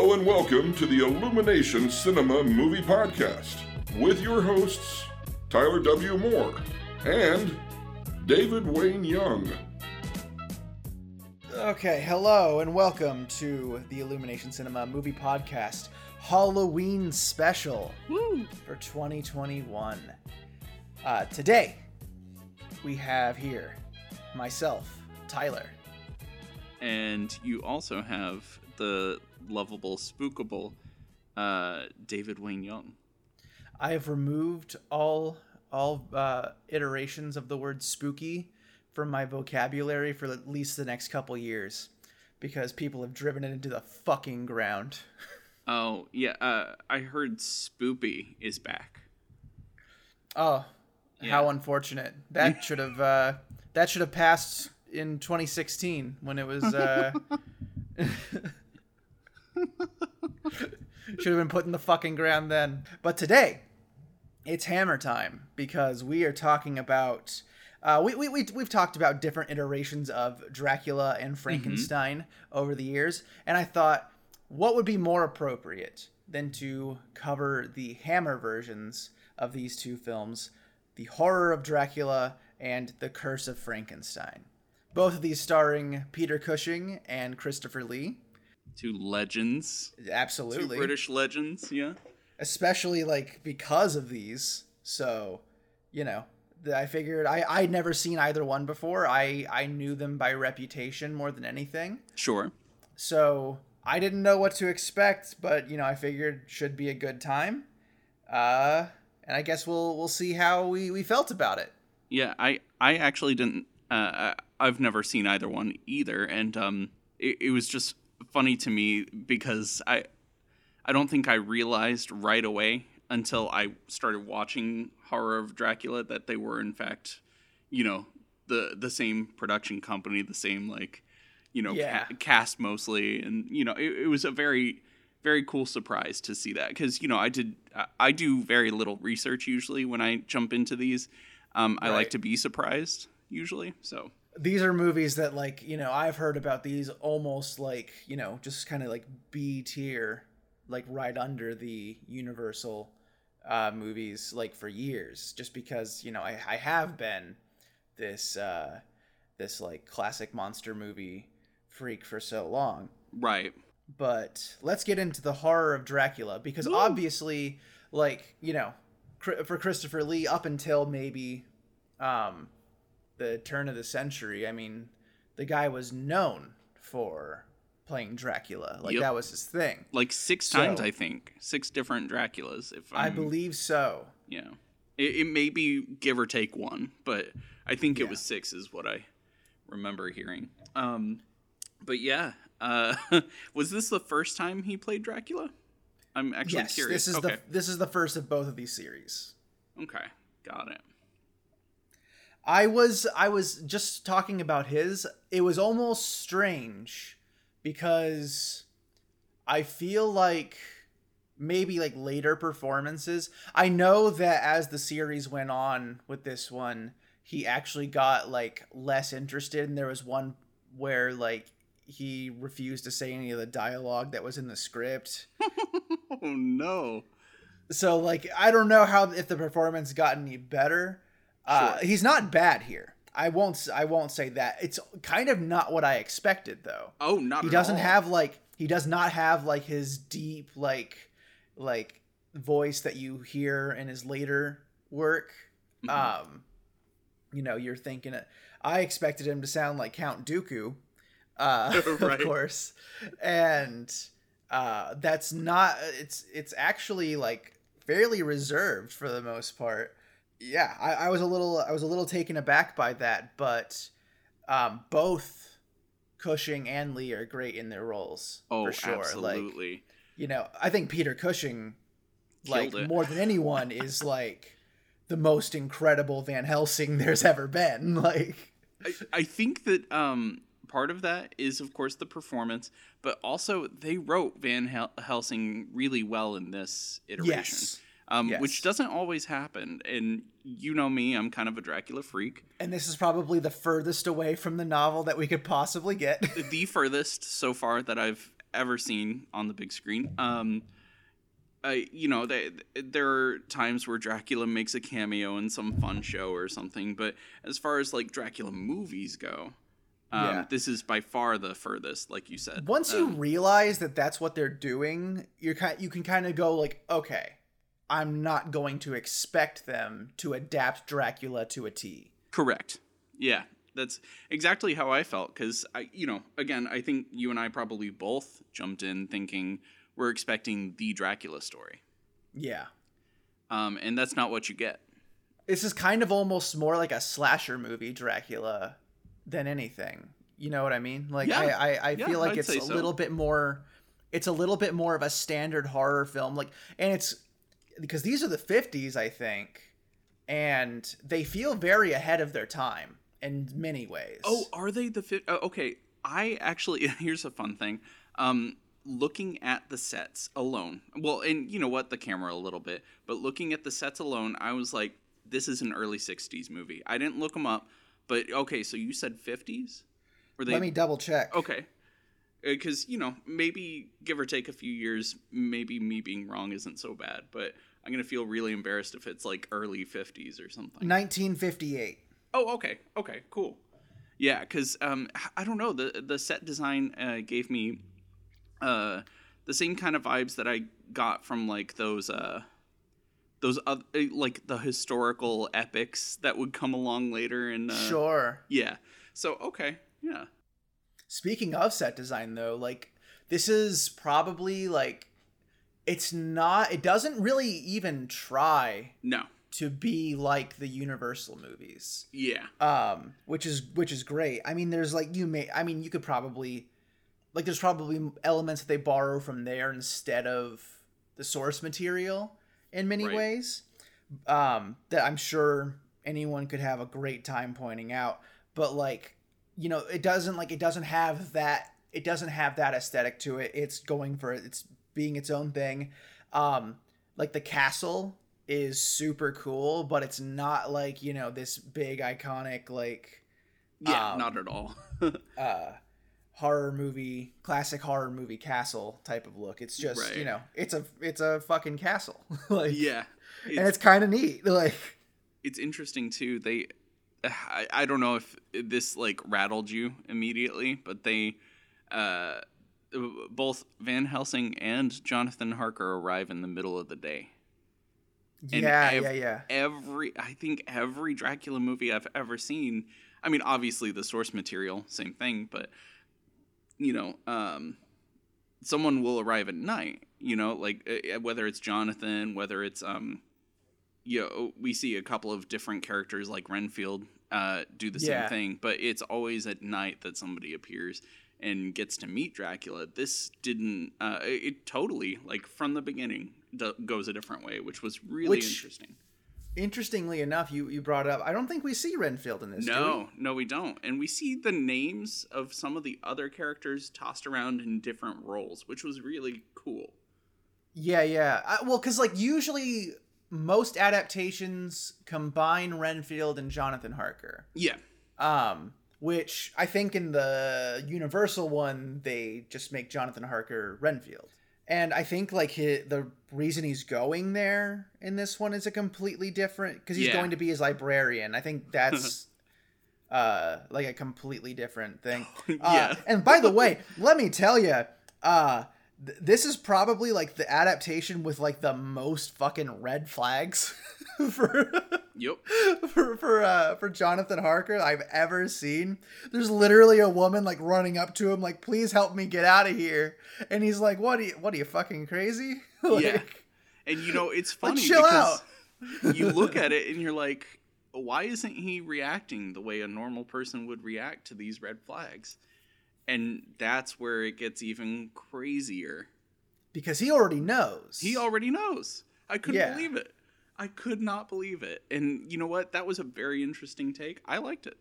Hello and welcome to the Illumination Cinema Movie Podcast with your hosts, Tyler W. Moore and David Wayne Young. Okay, hello and welcome to the Illumination Cinema Movie Podcast Halloween special Woo! for 2021. Uh, today, we have here myself, Tyler. And you also have the lovable, spookable uh, David Wayne Young. I have removed all all uh, iterations of the word spooky from my vocabulary for at least the next couple years because people have driven it into the fucking ground. Oh, yeah, uh, I heard Spoopy is back. Oh, Yeah. how unfortunate. That should have uh, that should have passed in 2016 when it was uh, should have been put in the fucking ground then. But today, it's hammer time because we are talking about. Uh, we, we, we, we've talked about different iterations of Dracula and Frankenstein over the years, and I thought, what would be more appropriate than to cover the Hammer versions of these two films, The Horror of Dracula and The Curse of Frankenstein? Both of these starring Peter Cushing and Christopher Lee. Two legends. Two Absolutely. British legends, yeah. especially like because of these. So, you know, I figured I I'd never seen either one before. I I knew them by reputation more than anything. Sure. So I didn't know what to expect, but you know, I figured should be a good time. Uh, and I guess we'll we'll see how we we felt about it. Yeah, I, I actually didn't. Uh, I've never seen either one either, and um, it, it was just funny to me because I, I don't think I realized right away until I started watching Horror of Dracula that they were in fact, you know, the the same production company, the same like, you know, Yeah. ca- cast mostly, and you know, it, it was a very very cool surprise to see that because you know I did I- I do very little research usually when I jump into these. Um, I like to be surprised usually. So These are movies that like, you know, I've heard about these almost like, you know, just kind of like B tier, like right under the Universal uh movies like for years just because, you know, I I have been this uh this like classic monster movie freak for so long. right, but let's get into the horror of Dracula because obviously, like you know, for Christopher Lee, up until maybe um, the turn of the century, I mean, the guy was known for playing Dracula. Like Yep. that was his thing. like six So- times I think six different Draculas. If i I'm, believe so. yeah, it, it may be give or take one, but I think Yeah. it was six is what I remember hearing. Um, but yeah, uh, was this the first time he played Dracula? I'm actually yes, curious. this is okay. the this is the first of both of these series. okay, got it. I was I was just talking about his. It was almost strange because I feel like maybe like later performances. I know that as the series went on with this one, he actually got like less interested and there was one where like he refused to say any of the dialogue that was in the script. Oh no. So like I don't know how if the performance got any better. Uh, Sure. He's not bad here. I won't. I won't say that. It's kind of not what I expected though. Oh, not. He doesn't all. have like he does not have like his deep like like voice that you hear in his later work. Mhm. Um, you know, you're thinking it. I expected him to sound like Count Dooku, uh, Right. of course, and uh, that's not. It's it's actually like fairly reserved for the most part. Yeah, I, I was a little I was a little taken aback by that, but um, both Cushing and Lee are great in their roles Oh, for sure. Like absolutely. you know, I think Peter Cushing, like it. more than anyone, is like the most incredible Van Helsing there's ever been. Like, I, I think that um, part of that is, of course, the performance, but also they wrote Van Hel- Helsing really well in this iteration. yes, um, Yes. which doesn't always happen. And you know me, I'm kind of a Dracula freak. And this is probably the furthest away from the novel that we could possibly get. the furthest so far that I've ever seen on the big screen. Um, I, you know, they, there are times where Dracula makes a cameo in some fun show or something, but as far as like Dracula movies go, um, Yeah. this is by far the furthest, like you said. Once you Um, realize that that's what they're doing, you're kind you can kind of go like, okay, I'm not going to expect them to adapt Dracula to a T. Correct. Yeah, that's exactly how I felt. Because I, you know, again, I think you and I probably both jumped in thinking we're expecting the Dracula story, Yeah. um, and that's not what you get. This is kind of almost more like a slasher movie Dracula than anything. You know what I mean? Like Yeah. I I, I Yeah, feel like I'd it's a so. little bit more it's a little bit more of a standard horror film like and it's because these are the 50s I think and they feel very ahead of their time in many ways. Oh, are they the fit? Uh, okay, I actually here's a fun thing. Um, looking at the sets alone, well, and you know what, the camera a little bit, but looking at the sets alone, I was like, this is an early '60s movie. I didn't look them up, but okay, so you said '50s? Were they? Let me double check. Okay. Because, you know, maybe give or take a few years, maybe me being wrong isn't so bad, but I'm going to feel really embarrassed if it's like early 50s or something. 1958. Oh, okay. Okay, cool. Yeah, because um, I don't know. The, the set design uh, gave me uh, the same kind of vibes that I got from like those. Uh, those other, like the historical epics that would come along later and uh, Sure. yeah so okay yeah Speaking of set design though, like this is probably like it's not it doesn't really even try no to be like the Universal movies. yeah Um which is which is great. I mean there's like you may I mean you could probably like there's probably elements that they borrow from there instead of the source material in many Right. ways. Um that I'm sure anyone could have a great time pointing out, but like you know, it doesn't like it doesn't have that it doesn't have that aesthetic to it. It's going for it's being its own thing. Um like the castle is super cool, but it's not like, you know, this big iconic like yeah Um, not at all uh horror movie classic horror movie castle type of look it's just Right. you know it's a it's a fucking castle like yeah and it's kind of neat like it's interesting too. They, I, I don't know if this like rattled you immediately, but they, uh, both Van Helsing and Jonathan Harker arrive in the middle of the day. And yeah ev- yeah yeah Every, I think every Dracula movie I've ever seen. I mean, obviously the source material, same thing, but you know, um, someone will arrive at night. You know, like uh, whether it's Jonathan, whether it's um, you know, we see a couple of different characters like Renfield uh, do the Yeah. same thing, but it's always at night that somebody appears and gets to meet Dracula. This didn't. Uh, it, totally like from the beginning do- goes a different way, which was really Which- interesting. interestingly enough you you brought up i don't think we see renfield in this No, no, we don't. And we see the names of some of the other characters tossed around in different roles, which was really cool. yeah yeah I, well because like usually most adaptations combine renfield and jonathan harker Yeah, um which i think in the universal one they just make jonathan harker renfield and i think like hi the reason he's going there in this one is a completely different because he's Yeah. going to be his librarian i think that's uh like a completely different thing uh, Yeah. and by the way let me tell you uh th- this is probably like the adaptation with like the most fucking red flags for yep. for for uh for Jonathan Harker I've ever seen. There's literally a woman like running up to him like please help me get out of here. And he's like what are you what are you fucking crazy? like, yeah, and you know it's funny. Like, chill because you look at it and you're like, why isn't he reacting the way a normal person would react to these red flags? And that's where it gets even crazier. because he already knows. He already knows. I couldn't Yeah. believe it. I could not believe it. And you know what? That was a very interesting take. I liked it.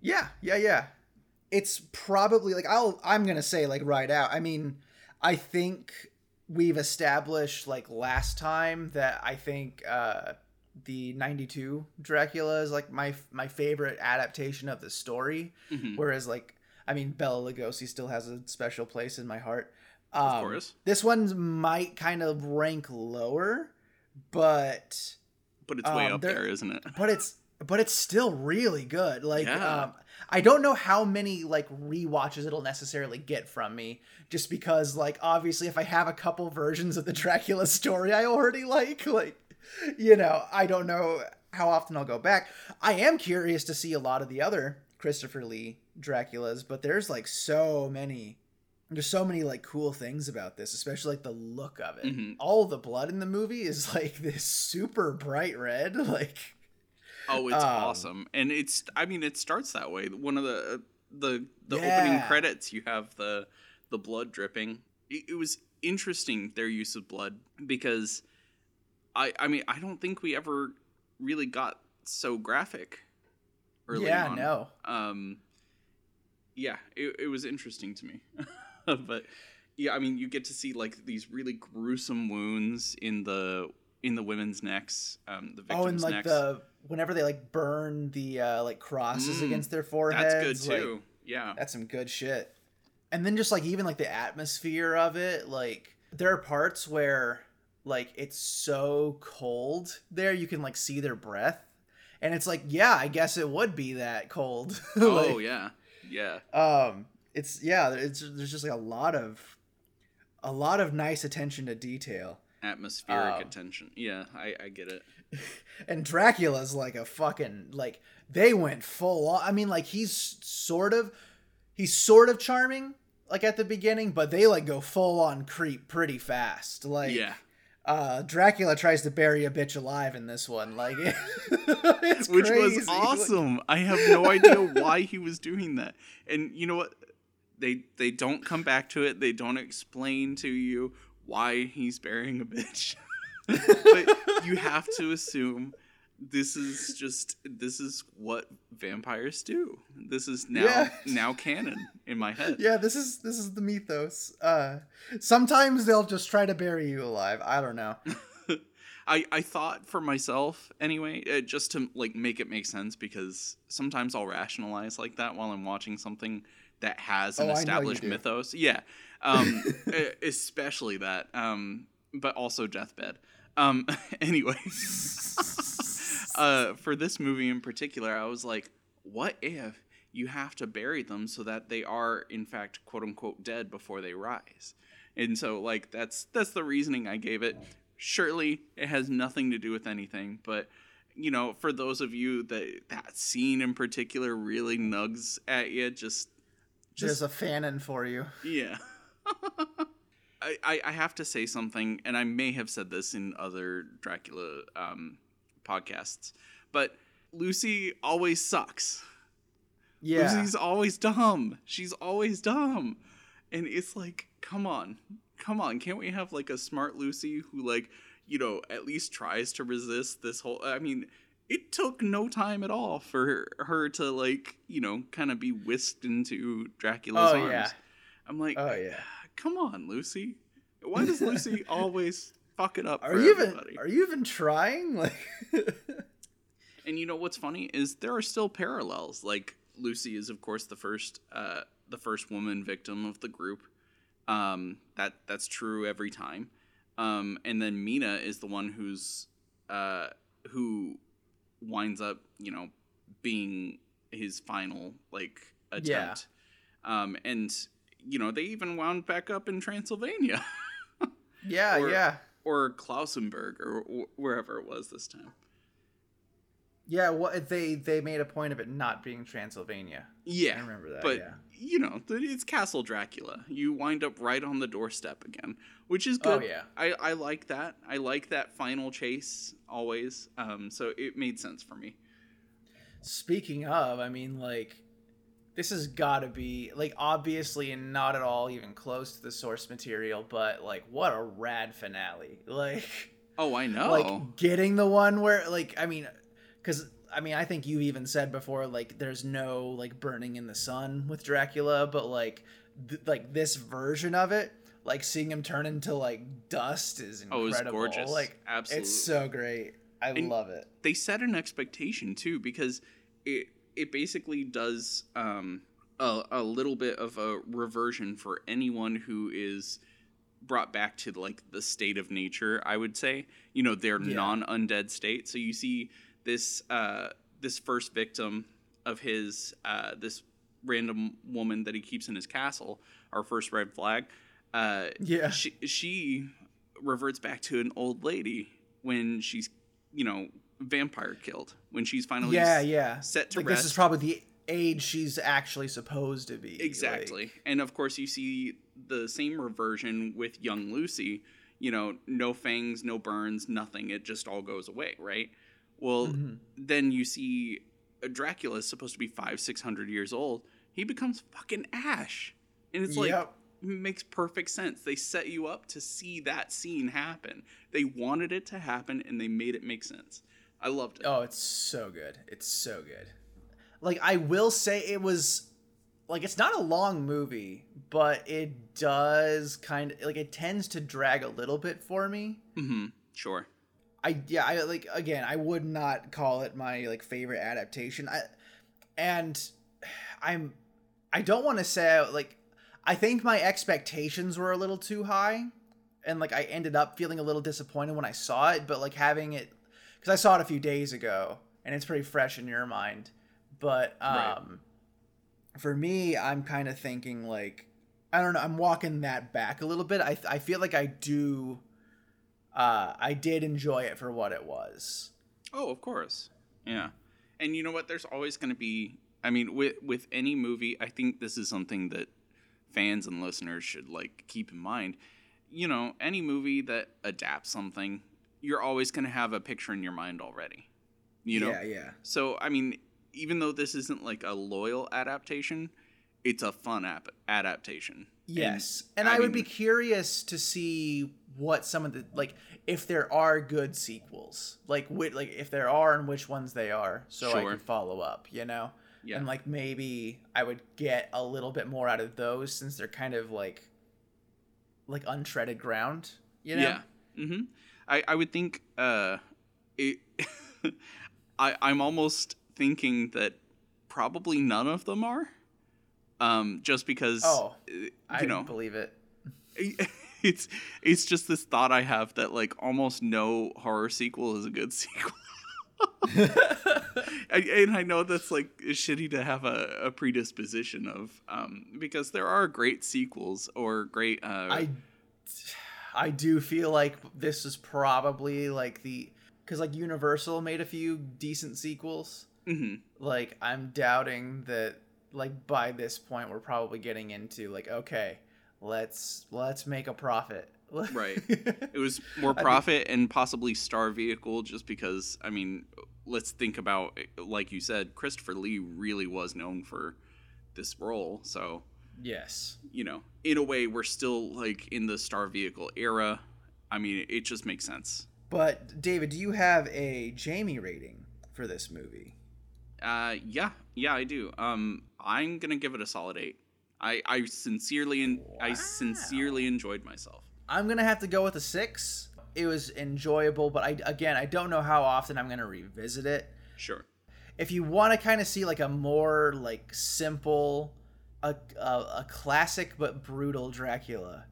Yeah, yeah, yeah. It's probably like I'll I'm going to say like right out. I mean, I think we've established like last time that I think uh the 92 Dracula is like my my favorite adaptation of the story. Mhm. Whereas like I mean Bela Lugosi still has a special place in my heart, Um, of course. This one might kind of rank lower, but But it's way um, up there- there, isn't it? but it's but it's still really good. Like Yeah. um I don't know how many like rewatches it'll necessarily get from me just because like obviously if I have a couple versions of the Dracula story I already like like you know, I don't know how often I'll go back. I am curious to see a lot of the other Christopher Lee Draculas, but there's like so many there's so many like cool things about this, especially like the look of it. Mhm. All the blood in the movie is like this super bright red like Oh, it's Um, awesome, and it's. I mean, it starts that way. One of the the the Yeah. opening credits, you have the the blood dripping. It, it was interesting their use of blood because I I mean I don't think we ever really got so graphic early yeah, on. no. Um, yeah, it it was interesting to me, but yeah, I mean you get to see like these really gruesome wounds in the in the women's necks, um, the victims' Oh, and like necks. the whenever they like burn the uh like crosses Mm, against their foreheads, That's good like, too. yeah. that's some good shit. And then just like even like the atmosphere of it, like there are parts where like it's so cold there you can like see their breath. And it's like, yeah, I guess it would be that cold. oh yeah, yeah. um it's yeah, it's there's just like a lot of a lot of nice attention to detail. Atmospheric Um, attention. Yeah, I, I get it. and Dracula's like a fucking like they went full on. I mean, like he's sort of he's sort of charming like at the beginning, but they like go full on creep pretty fast. Like yeah, uh Dracula tries to bury a bitch alive in this one. Like which crazy. was awesome. I have no idea why he was doing that. And you know what? They they don't come back to it. They don't explain to you why he's burying a bitch. but you have to assume this is just this is what vampires do. This is now Yeah. now canon in my head. Yeah, this is this is the mythos. Uh sometimes they'll just try to bury you alive. I don't know. I, I thought for myself anyway, uh, just to like make it make sense because sometimes I'll rationalize like that while I'm watching something that has an Oh, I know you established mythos. Yeah, um, especially that, um, but also deathbed. Um, anyway, uh, for this movie in particular, I was like, what if you have to bury them so that they are in fact quote unquote dead before they rise? And so like that's that's the reasoning I gave it. Surely it has nothing to do with anything, but you know, for those of you that that scene in particular really nugs at you, just There's a fanon for you. yeah. I, I, I have to say something, and I may have said this in other Dracula um, podcasts, but Lucy always sucks. Yeah. Lucy's always dumb. She's always dumb. And it's like, come on. Come on. Can't we have like a smart Lucy who like, you know, at least tries to resist this whole I mean, it took no time at all for her to like, you know, kind of be whisked into Dracula's Oh, arms. yeah. I'm like, Oh yeah. come on, Lucy. Why does Lucy always fuck it up Are for you even everybody? are you even trying? Like And you know what's funny is there are still parallels. Like Lucy is of course the first uh the first woman victim of the group. Um that that's true every time. Um and then Mina is the one who's uh who winds up, you know, being his final like attempt. Um and you know, they even wound back up in Transylvania Yeah, Or- yeah. Or Klausenburg or wherever it was this time. Yeah, what they they made a point of it not being Transylvania. Yeah. I remember that. but yeah. you know it's castle dracula you wind up right on the doorstep again which is Oh, good yeah. i, I like that i like that final chase always um, so it made sense for me Speaking of, I mean, like, this has got to be like obviously and not at all even close to the source material, but like, what a rad finale! Like, oh i know like getting the one where, like, I mean, because I mean, I think you even said before, like, there's no like burning in the sun with Dracula, but like, th- like this version of it. Like seeing him turn into like dust is Oh, incredible. gorgeous. Like Absolutely. it's so great. I And- love it. they set an expectation too because it it basically does um, a, a little bit of a reversion for anyone who is brought back to like the state of nature. I would say, you know, their Yeah. non-undead state. So you see this uh, this first victim of his, uh, this random woman that he keeps in his castle. Our first red flag. Uh, Yeah. she she reverts back to an old lady when she's you know vampire killed when she's finally yeah, yeah. set to like rest this is probably the age she's actually supposed to be. like- exactly and of course you see the same reversion with young lucy. You know no fangs no burns nothing. It just all goes away right? Well Mhm. then you see dracula is supposed to be five six hundred years old. He becomes fucking ash. And it's like Yep. makes perfect sense. They set you up to see that scene happen. They wanted it to happen and they made it make sense i loved it Oh, it's so good. It's so good. Like I will say it was like it's not a long movie, but it does kind of like it tends to drag a little bit for me. hmm sure I yeah, I like again, I would not call it my like favorite adaptation. I and I'm I don't want to say like I think my expectations were a little too high and like I ended up feeling a little disappointed when I saw it, but like having it cuz I saw it a few days ago and it's pretty fresh in your mind. But um Right. for me, I'm kind of thinking like I don't know, I'm walking that back a little bit. I I feel like I do uh, I did enjoy it for what it was. Oh, of course. Yeah. And you know what? There's always going to be I mean with with any movie, I think this is something that fans and listeners should like keep in mind. You know, any movie that adapts something, you're always going to have a picture in your mind already. You know? yeah, yeah, So, I mean, even though this isn't like a loyal adaptation, it's a fun app adaptation. yes. And, I, would be curious to see what some of the like if there are good sequels, like which, like if there are and which ones they are, so I Sure. can follow up. You know, Yeah. and like maybe I would get a little bit more out of those since they're kind of like like untreaded ground. You know? Yeah. hmm I, I would think uh, it. I I'm almost thinking that probably none of them are. Um, just because. Oh, uh, you I know, believe it. it's it's just this thought I have that like almost no horror sequel is a good sequel. and, and I know that's like shitty to have a, a predisposition of, um, because there are great sequels or great. Uh, I I do feel like this is probably like the because like Universal made a few decent sequels. mhm. Like I'm doubting that like by this point we're probably getting into like okay, let's let's make a profit. Right. It was more profit and possibly star vehicle, just because. I mean, let's think about like you said, Christopher Lee really was known for this role, so yes. you know, in a way, we're still like in the star vehicle era. I mean, it just makes sense. But David, do you have a Jamie rating for this movie? Uh, yeah, yeah, I do. Um, I'm gonna give it a solid eight. I I sincerely and I sincerely enjoyed myself. I'm gonna have to go with a six. It was enjoyable, but I again I don't know how often I'm gonna revisit it. Sure. if you want to kind of see like a more like simple a, a, a classic but brutal dracula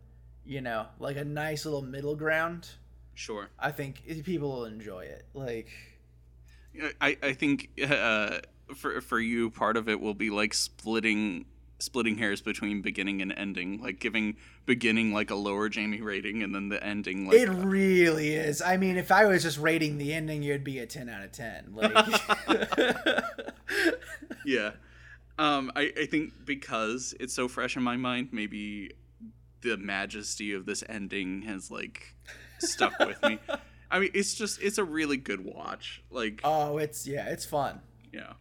you know like a nice little middle ground Sure. i think people will enjoy it like I, I think uh, for for you, part of it will be like splitting splitting hairs between beginning and ending, like giving beginning like a lower Jamie rating, and then the ending like it really is i mean if i was just rating the ending you'd be a 10 out of 10 like yeah. Um, I, I think because it's so fresh in my mind, maybe the majesty of this ending has like stuck with me. I mean, it's just it's a really good watch. Like, oh it's yeah it's fun yeah.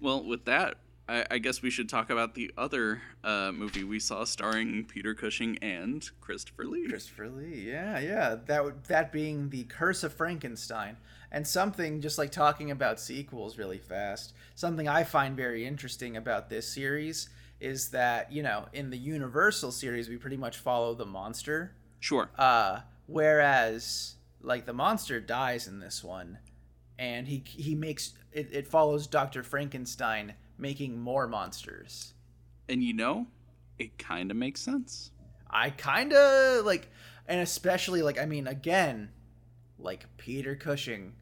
Well, with that, I, I guess we should talk about the other uh, movie we saw starring Peter Cushing and Christopher Lee. Christopher Lee, yeah, yeah. That would that being the Curse of Frankenstein, and something just like talking about sequels really fast. Something I find very interesting about this series is that you know in the Universal series we pretty much follow the monster, Sure. uh, whereas like the monster dies in this one, and he he makes it, it follows Doctor Frankenstein making more monsters. And you know, it kind of makes sense. I kind of like, and especially like, I mean, again, like Peter Cushing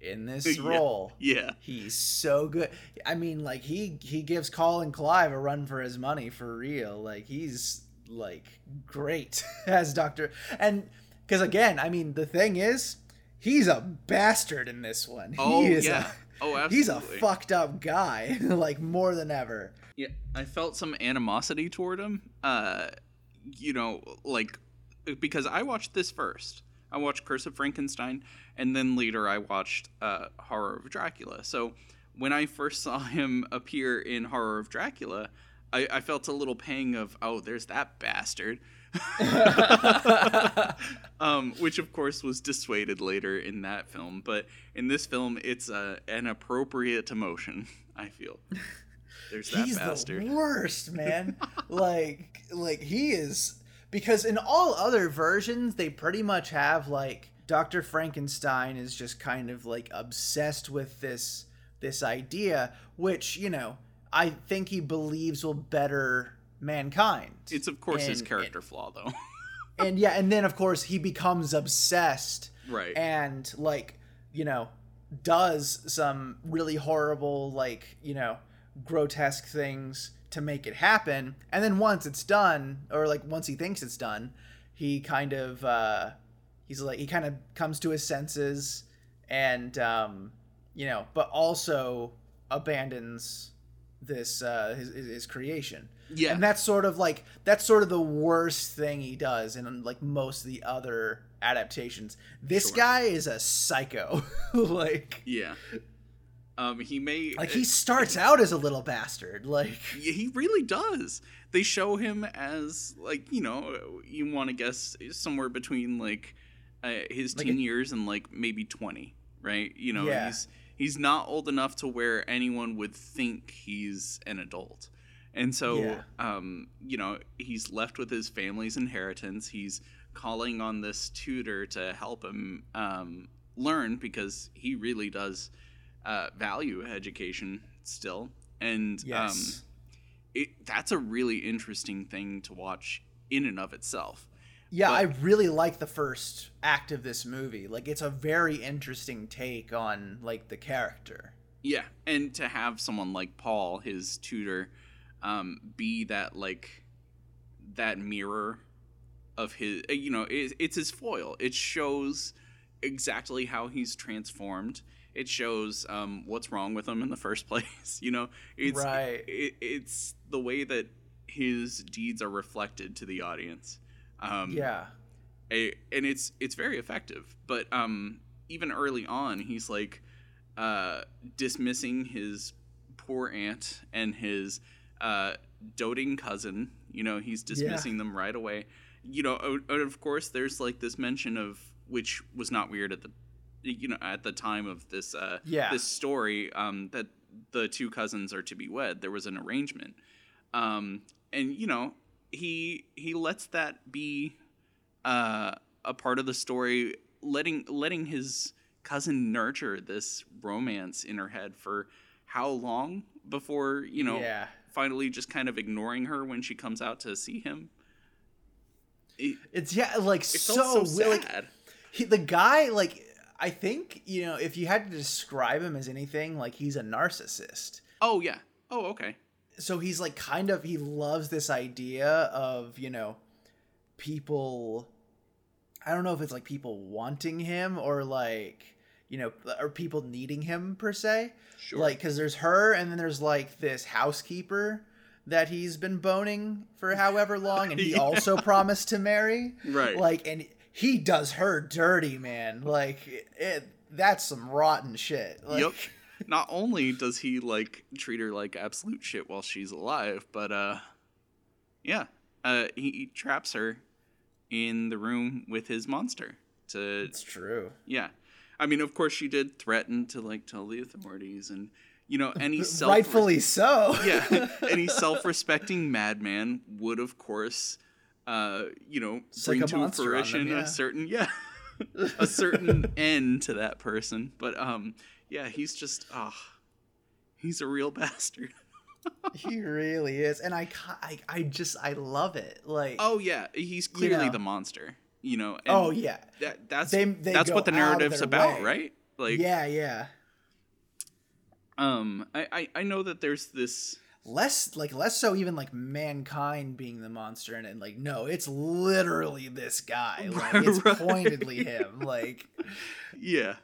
in this Yeah. role. Yeah. He's so good. I mean, like he he gives Colin Clive a run for his money for real. Like he's like great as Doctor, and because again, I mean, the thing is, he's a bastard in this one. Oh he is yeah. a, oh, absolutely. he's a fucked up guy, like more than ever. Yeah, I felt some animosity toward him. Uh, you know, like because I watched this first. I watched Curse of Frankenstein, and then later I watched uh, Horror of Dracula. So when I first saw him appear in Horror of Dracula, I, I felt a little pang of, oh, there's that bastard. um, which of course was dissuaded later in that film, but in this film, it's uh, an appropriate emotion. I feel there's that he's bastard. the worst, man. like like he is because in all other versions they pretty much have like Dr. Frankenstein is just kind of like obsessed with this this idea which, you know, I think he believes will better mankind. It's of course his And- character flaw, though. and yeah, and then of course he becomes obsessed right. and like you know does some really horrible like you know grotesque things to make it happen and then once it's done or like once he thinks it's done he kind of uh he's like he kind of comes to his senses and um you know but also abandons this uh his, his creation yeah. and that's sort of like that's sort of the worst thing he does in like most of the other adaptations. This Sure. guy is a psycho. like yeah. Um, he may like he starts out as a little bastard. Like Yeah, he really does. They show him as like you know you want to guess somewhere between like uh, his Like teen a- years and like maybe twenty, right? You know, Yeah. he's he's not old enough to where anyone would think he's an adult. And so, Yeah. um, you know, he's left with his family's inheritance. He's calling on this tutor to help him um, learn because he really does uh, value education still. And um, yes. it that's a really interesting thing to watch in and of itself. yeah, but- I really like the first act of this movie. Like it's a very interesting take on like the character. Yeah, and to have someone like Paul, his tutor, um, be that like that mirror of his, you know, it, it's his foil. It shows exactly how he's transformed. It shows um, what's wrong with him in the first place. You know, it's Right. It, it's the way that his deeds are reflected to the audience. Um, yeah. a, and it's it's very effective. But um, even early on, he's like uh, dismissing his poor aunt and his uh, doting cousin. You know, he's dismissing them right away. You know, and of course, there's like this mention of which was not weird at the you know at the time of this uh, Yeah. this story um, that the two cousins are to be wed. There was an arrangement, um, and you know he he lets that be uh, a part of the story, letting letting his cousin nurture this romance in her head for how long before you know yeah. finally just kind of ignoring her when she comes out to see him. It, It's yeah, like it so, so, wi- like, sad. he, the guy like I think you know if you had to describe him as anything like he's a narcissist. oh yeah. Oh okay. So he's like kind of he loves this idea of you know people. I don't know if it's like people wanting him or like you know or people needing him per se. Sure. Like because there's her and then there's like this housekeeper that he's been boning for however long and he Yeah. also promised to marry right. like and he does her dirty man. Like it, it that's some rotten shit. Like, yep. Not only does he like treat her like absolute shit while she's alive, but uh yeah, uh he, he traps her in the room with his monster to it's true. Yeah. I mean, of course she did threaten to like tell the authorities and you know, any self rightfully so. Yeah, any self-respecting madman would of course uh, you know, Sick bring a to monster on them, fruition yeah. a certain yeah, a certain end to that person. But um yeah, he's just ah he's a real bastard. he really is, and I, I, I just I love it. Like, oh yeah, he's clearly know. the monster. You know. oh yeah, that, that's They- they that's what the narrative's about, way. right? Like, yeah, yeah. um, I, I I know that there's this. Less like less so even like mankind being the monster and, and like no, it's literally this guy. Like Right, it's right. pointedly him. Like Yeah,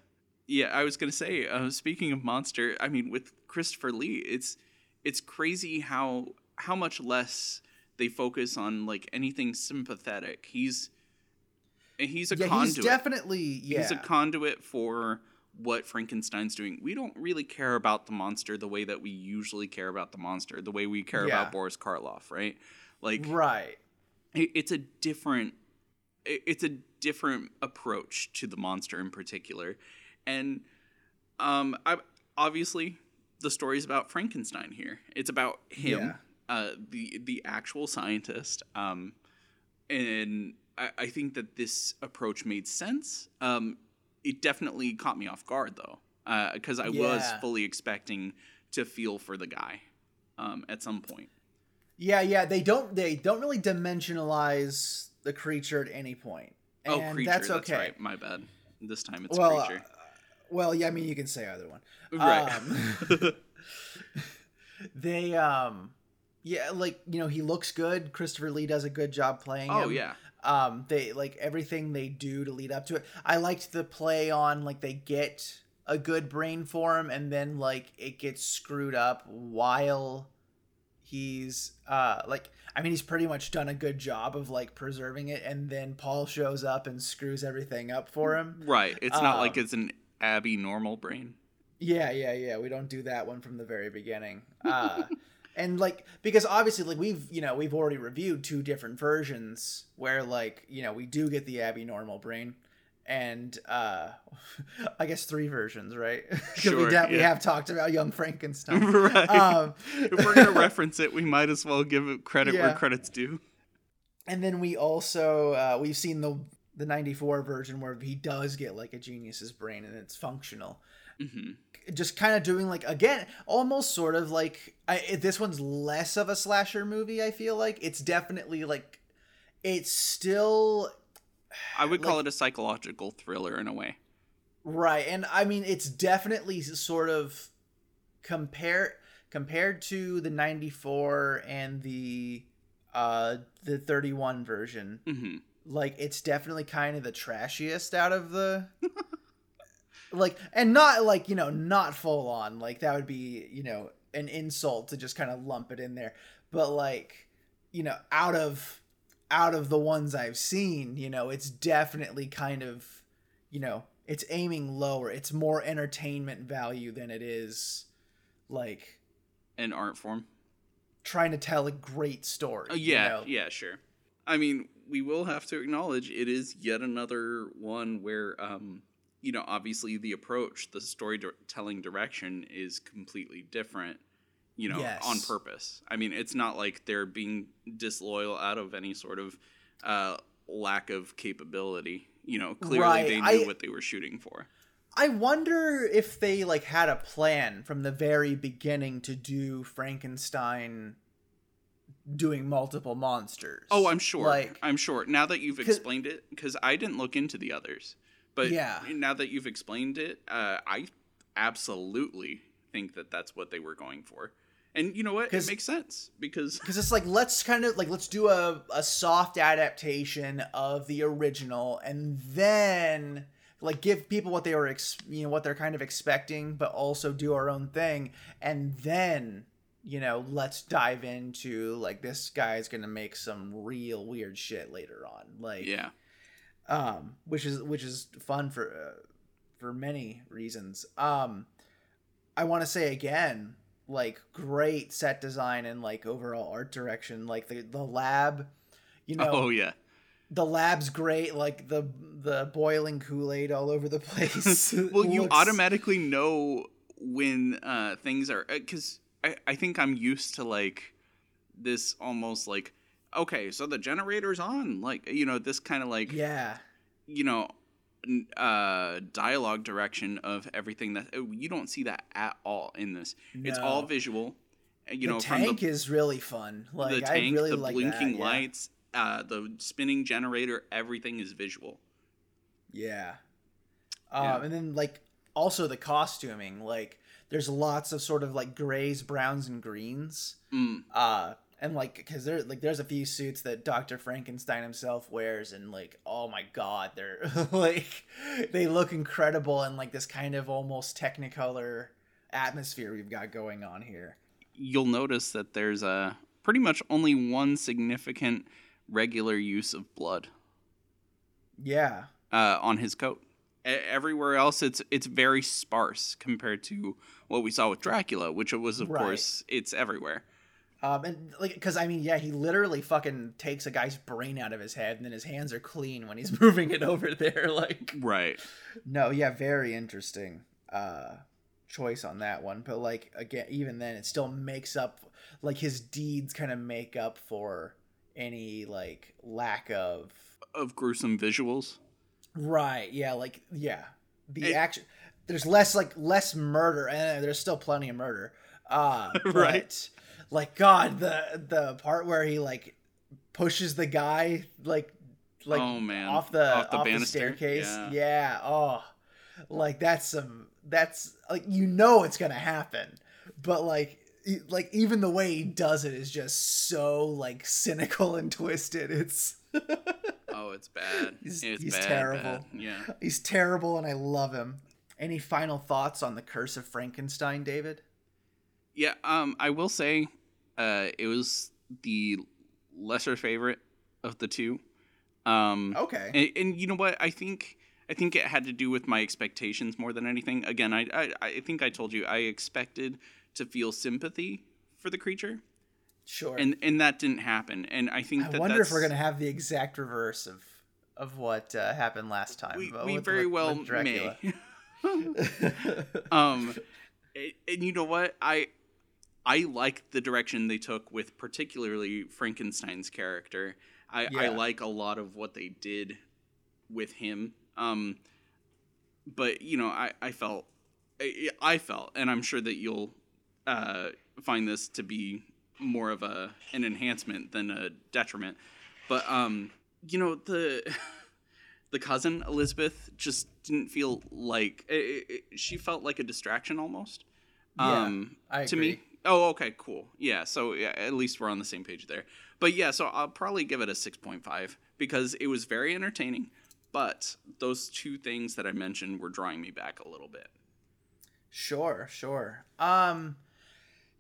yeah. I was gonna say. Uh, speaking of monster, I mean, with Christopher Lee, it's it's crazy how how much less they focus on like anything sympathetic. He's he's a yeah, conduit. he's definitely yeah. He's a conduit for what Frankenstein's doing. We don't really care about the monster the way that we usually care about the monster, the way we care Yeah. about Boris Karloff, right? Like right. it, it's a different it- it's a different approach to the monster in particular and um I, obviously the story's about frankenstein here it's about him uh the the actual scientist um and I, I think that this approach made sense um it definitely caught me off guard though because i was fully expecting to feel for the guy um at some point Yeah, yeah. They don't they don't really dimensionalize the creature at any point. oh creature that's that's, okay. right my bad this time it's well, creature uh, well, yeah, I mean you can say either one. Right. Um, they um yeah, like, you know, he looks good. Christopher Lee does a good job playing oh him. yeah. Um they like everything they do to lead up to it i liked the play on like they get a good brain for him and then like it gets screwed up while he's uh like i mean he's pretty much done a good job of like preserving it and then paul shows up and screws everything up for him Right. It's not like Um, it's an Abby normal brain. yeah, yeah, yeah. We don't do that one from the very beginning. Uh, and like because obviously like we've you know we've already reviewed two different versions where like you know we do get the Abby normal brain and uh I guess three versions, right Sure, we, da- we yeah. have talked about Young Frankenstein. right. Um, if we're gonna reference it, we might as well give it credit Yeah. where credit's due. and then we also uh, we've seen the the 94 version where he does get like a genius's brain and it's functional hmm just kind of doing like again almost sort of like I, this one's less of a slasher movie i feel like. It's definitely like it's still I would call it a psychological thriller in a way. right and i mean it's definitely sort of compare compared to the 94 and the uh the 31 version. Hmm like it's definitely kind of the trashiest out of the like and not like you know not full on like that would be you know an insult to just kind of lump it in there but like you know out of out of the ones i've seen you know it's definitely kind of you know it's aiming lower it's more entertainment value than it is like An art form. trying to tell a great story Oh, you yeah, know? yeah, sure. I mean, we will have to acknowledge it is yet another one where, um, you know, obviously the approach, the storytelling direction is completely different, you know, Yes. on purpose. I mean, it's not like they're being disloyal out of any sort of uh, lack of capability. You know, clearly Right, they knew I- what they were shooting for. I wonder if they like had a plan from the very beginning to do Frankenstein doing multiple monsters. Oh, I'm sure. Like I'm sure. Now that you've explained it, because I didn't look into the others, but Yeah. now that you've explained it, uh, I absolutely think that that's what they were going for. And you know what? It makes sense because because it's like let's kind of like let's do a, a soft adaptation of the original and then like give people what they were ex- you know what they're kind of expecting but also do our own thing and then you know let's dive into like this guy's gonna make some real weird shit later on like yeah, um, which is which is fun for uh, for many reasons. Um, I want to say again, like great set design and like overall art direction. Like the the lab, you know, oh yeah, the lab's great. Like the the boiling Kool Aid all over the place. well, you looks- automatically know when uh, things are because I, I think I'm used to like this almost like okay, so the generator's on, like you know this kind of like yeah, you know uh dialogue direction of everything that oh, you don't see that at all in this it's all visual You the know, tank the, is really fun. Like the tank, I really the like blinking that, yeah. lights, uh, the spinning generator, everything is visual. Yeah. Um, Yeah. and then like also the costuming, like there's lots of sort of like grays, browns, and greens. Mm. Uh, and like because there like there's a few suits that Doctor Frankenstein himself wears, and like oh my god, they're like they look incredible in like this kind of almost Technicolor atmosphere we've got going on here. You'll notice that there's a pretty much only one significant regular use of blood Yeah. uh, on his coat. E- everywhere else, it's it's very sparse compared to what we saw with Dracula, which was of Right. course it's everywhere. Um, and like, because I mean, yeah, he literally fucking takes a guy's brain out of his head, and then his hands are clean when he's moving it over there. Like, Right. no, yeah, very interesting uh choice on that one. But like, again, even then, it still makes up like his deeds kind of make up for any like lack of Of gruesome visuals. right. Yeah, like yeah, the It- action. There's less like less murder, and there's still plenty of murder. Uh, Right. Like God, the the part where he like pushes the guy like like Oh, man. off the Off off the the, staircase. Yeah. Yeah. Oh, like that's some that's like you know it's gonna happen, but like like even the way he does it is just so like cynical and twisted. It's Oh, it's bad. He's- it's he's bad, terrible. bad. Yeah. he's terrible and I love him. Any final thoughts on the Curse of Frankenstein, David? Yeah, um, I will say, uh, it was the lesser favorite of the two. Um, Okay. and, and you know what? I think I think it had to do with my expectations more than anything. Again, I I, I think I told you I expected to feel sympathy for the creature, Sure. and and that didn't happen. And I think I that wonder if we're gonna have the exact reverse of of what uh, happened last time. we, we with- very with- well with may. um and, and you know what i i like the direction they took with particularly frankenstein's character i i like a lot of what they did with him um but you know i i felt i, I felt and i'm sure that you'll uh find this to be more of a an enhancement than a detriment but um you know the the cousin Elizabeth just didn't feel like it, it, she felt like a distraction almost. Yeah, um, I to me. Oh, okay, cool. Yeah, so yeah, at least we're on the same page there. But yeah, so I'll probably give it a six point five because it was very entertaining. But those two things that I mentioned were drawing me back a little bit. Sure, sure. Um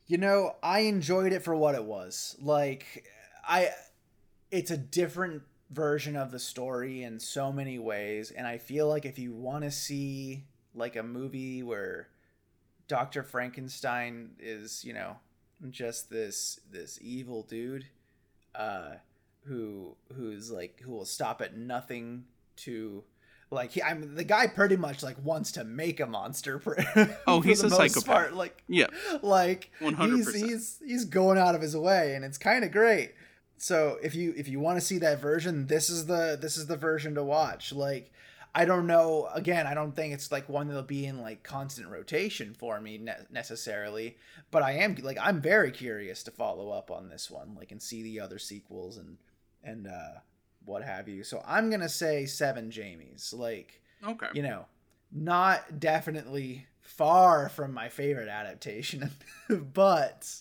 you know, I enjoyed it for what it was. Like I it's a different version of the story in so many ways and I feel like if you want to see like a movie where Dr. Frankenstein is, you know, just this this evil dude uh who who's like who will stop at nothing to like he, I'm the guy pretty much like wants to make a monster. For, Oh, for he's the a most psychopath. Part. Like Yeah, like 100%. he's he's he's going out of his way, and it's kind of great. So if you if you want to see that version, this is the this is the version to watch. Like I don't know. Again, I don't think it's like one that'll be in like constant rotation for me ne- necessarily. But I am like I'm very curious to follow up on this one, like and see the other sequels and and uh, what have you. So I'm gonna say seven Jamies. Like okay. you know, not definitely far from my favorite adaptation, but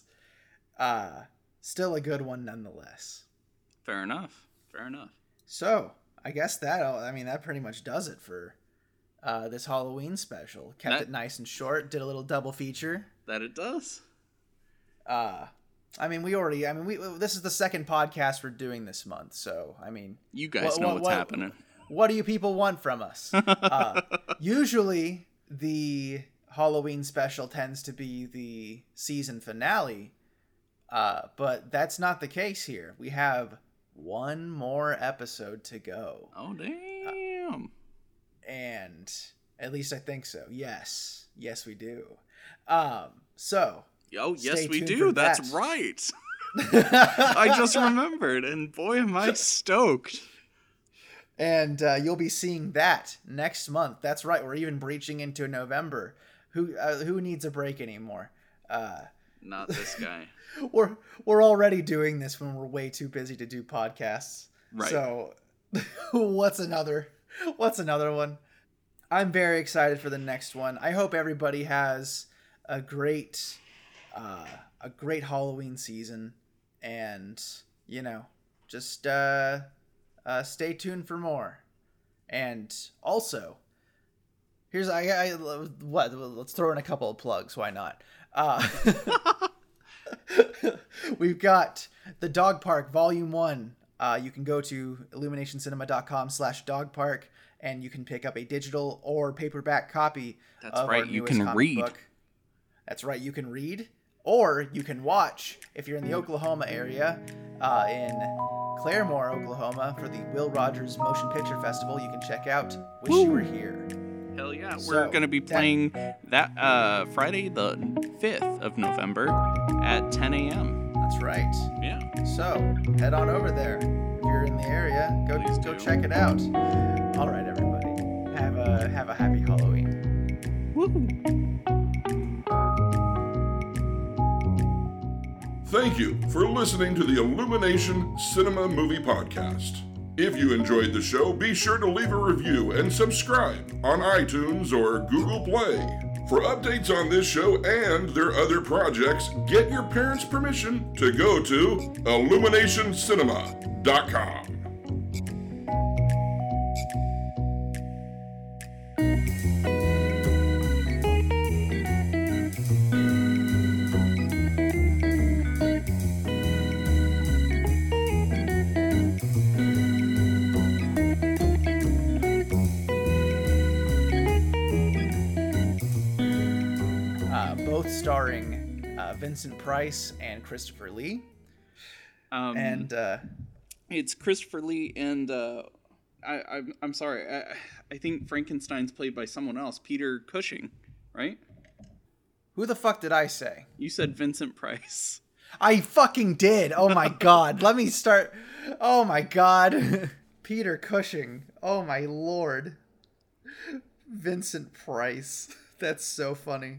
uh still a good one nonetheless. Fair enough. Fair enough. So, I guess that I mean that pretty much does it for uh this Halloween special. Kept That- it nice and short, did a little double feature. That it does. Uh I mean, we already. I mean, we. This is the second podcast we're doing this month, so I mean, You guys What- know what- what's what- happening. what do you people want from us? Uh, usually, the Halloween special tends to be the season finale, uh, but that's not the case here. We have one more episode to go, Oh damn. and at least I think so. Yes, yes, we do. Um, so. Oh yes, we do. That's that. right. I just remembered, and boy, am I stoked. and uh, you'll be seeing that next month. That's right. We're even breaching into November. Who uh, who needs a break anymore? Uh, not this guy. we're we're already doing this when we're way too busy to do podcasts. Right. So what's another what's another one? I'm very excited for the next one. I hope everybody has a great uh, a great Halloween season and you know, just uh, uh, stay tuned for more. And also, here's I, I what let's throw in a couple of plugs. Why not? Uh, we've got the Dog Park Volume One. Uh, you can go to illuminationcinema.com slash dog park and you can pick up a digital or paperback copy That's of right, you can read. book. That's right, you can read or you can watch if you're in the Oklahoma area uh, in Claremore, Oklahoma for the Will Rogers Motion Picture Festival. You can check out Wish You Were Here. Hell yeah, So, we're gonna be that- playing that uh, Friday, the fifth of November, at 10 a.m. That's right. Yeah. So head on over there. If you're in the area, go Please go do. check it out. All right, everybody. Have a have a happy Halloween. Thank you for listening to the Illumination Cinema Movie Podcast. If you enjoyed the show, be sure to leave a review and subscribe on iTunes or Google Play. For updates on this show and their other projects, get your parents' permission to go to illuminationcinema.com. Vincent Price and Christopher Lee. Um, And uh, it's Christopher Lee and uh, I, I'm I'm sorry. I, I think Frankenstein's played by someone else, Peter Cushing, right? who the fuck did I say? You said Vincent Price. I fucking did. Oh my god. Let me start. Oh my god. Peter Cushing. Oh my lord. Vincent Price. That's so funny.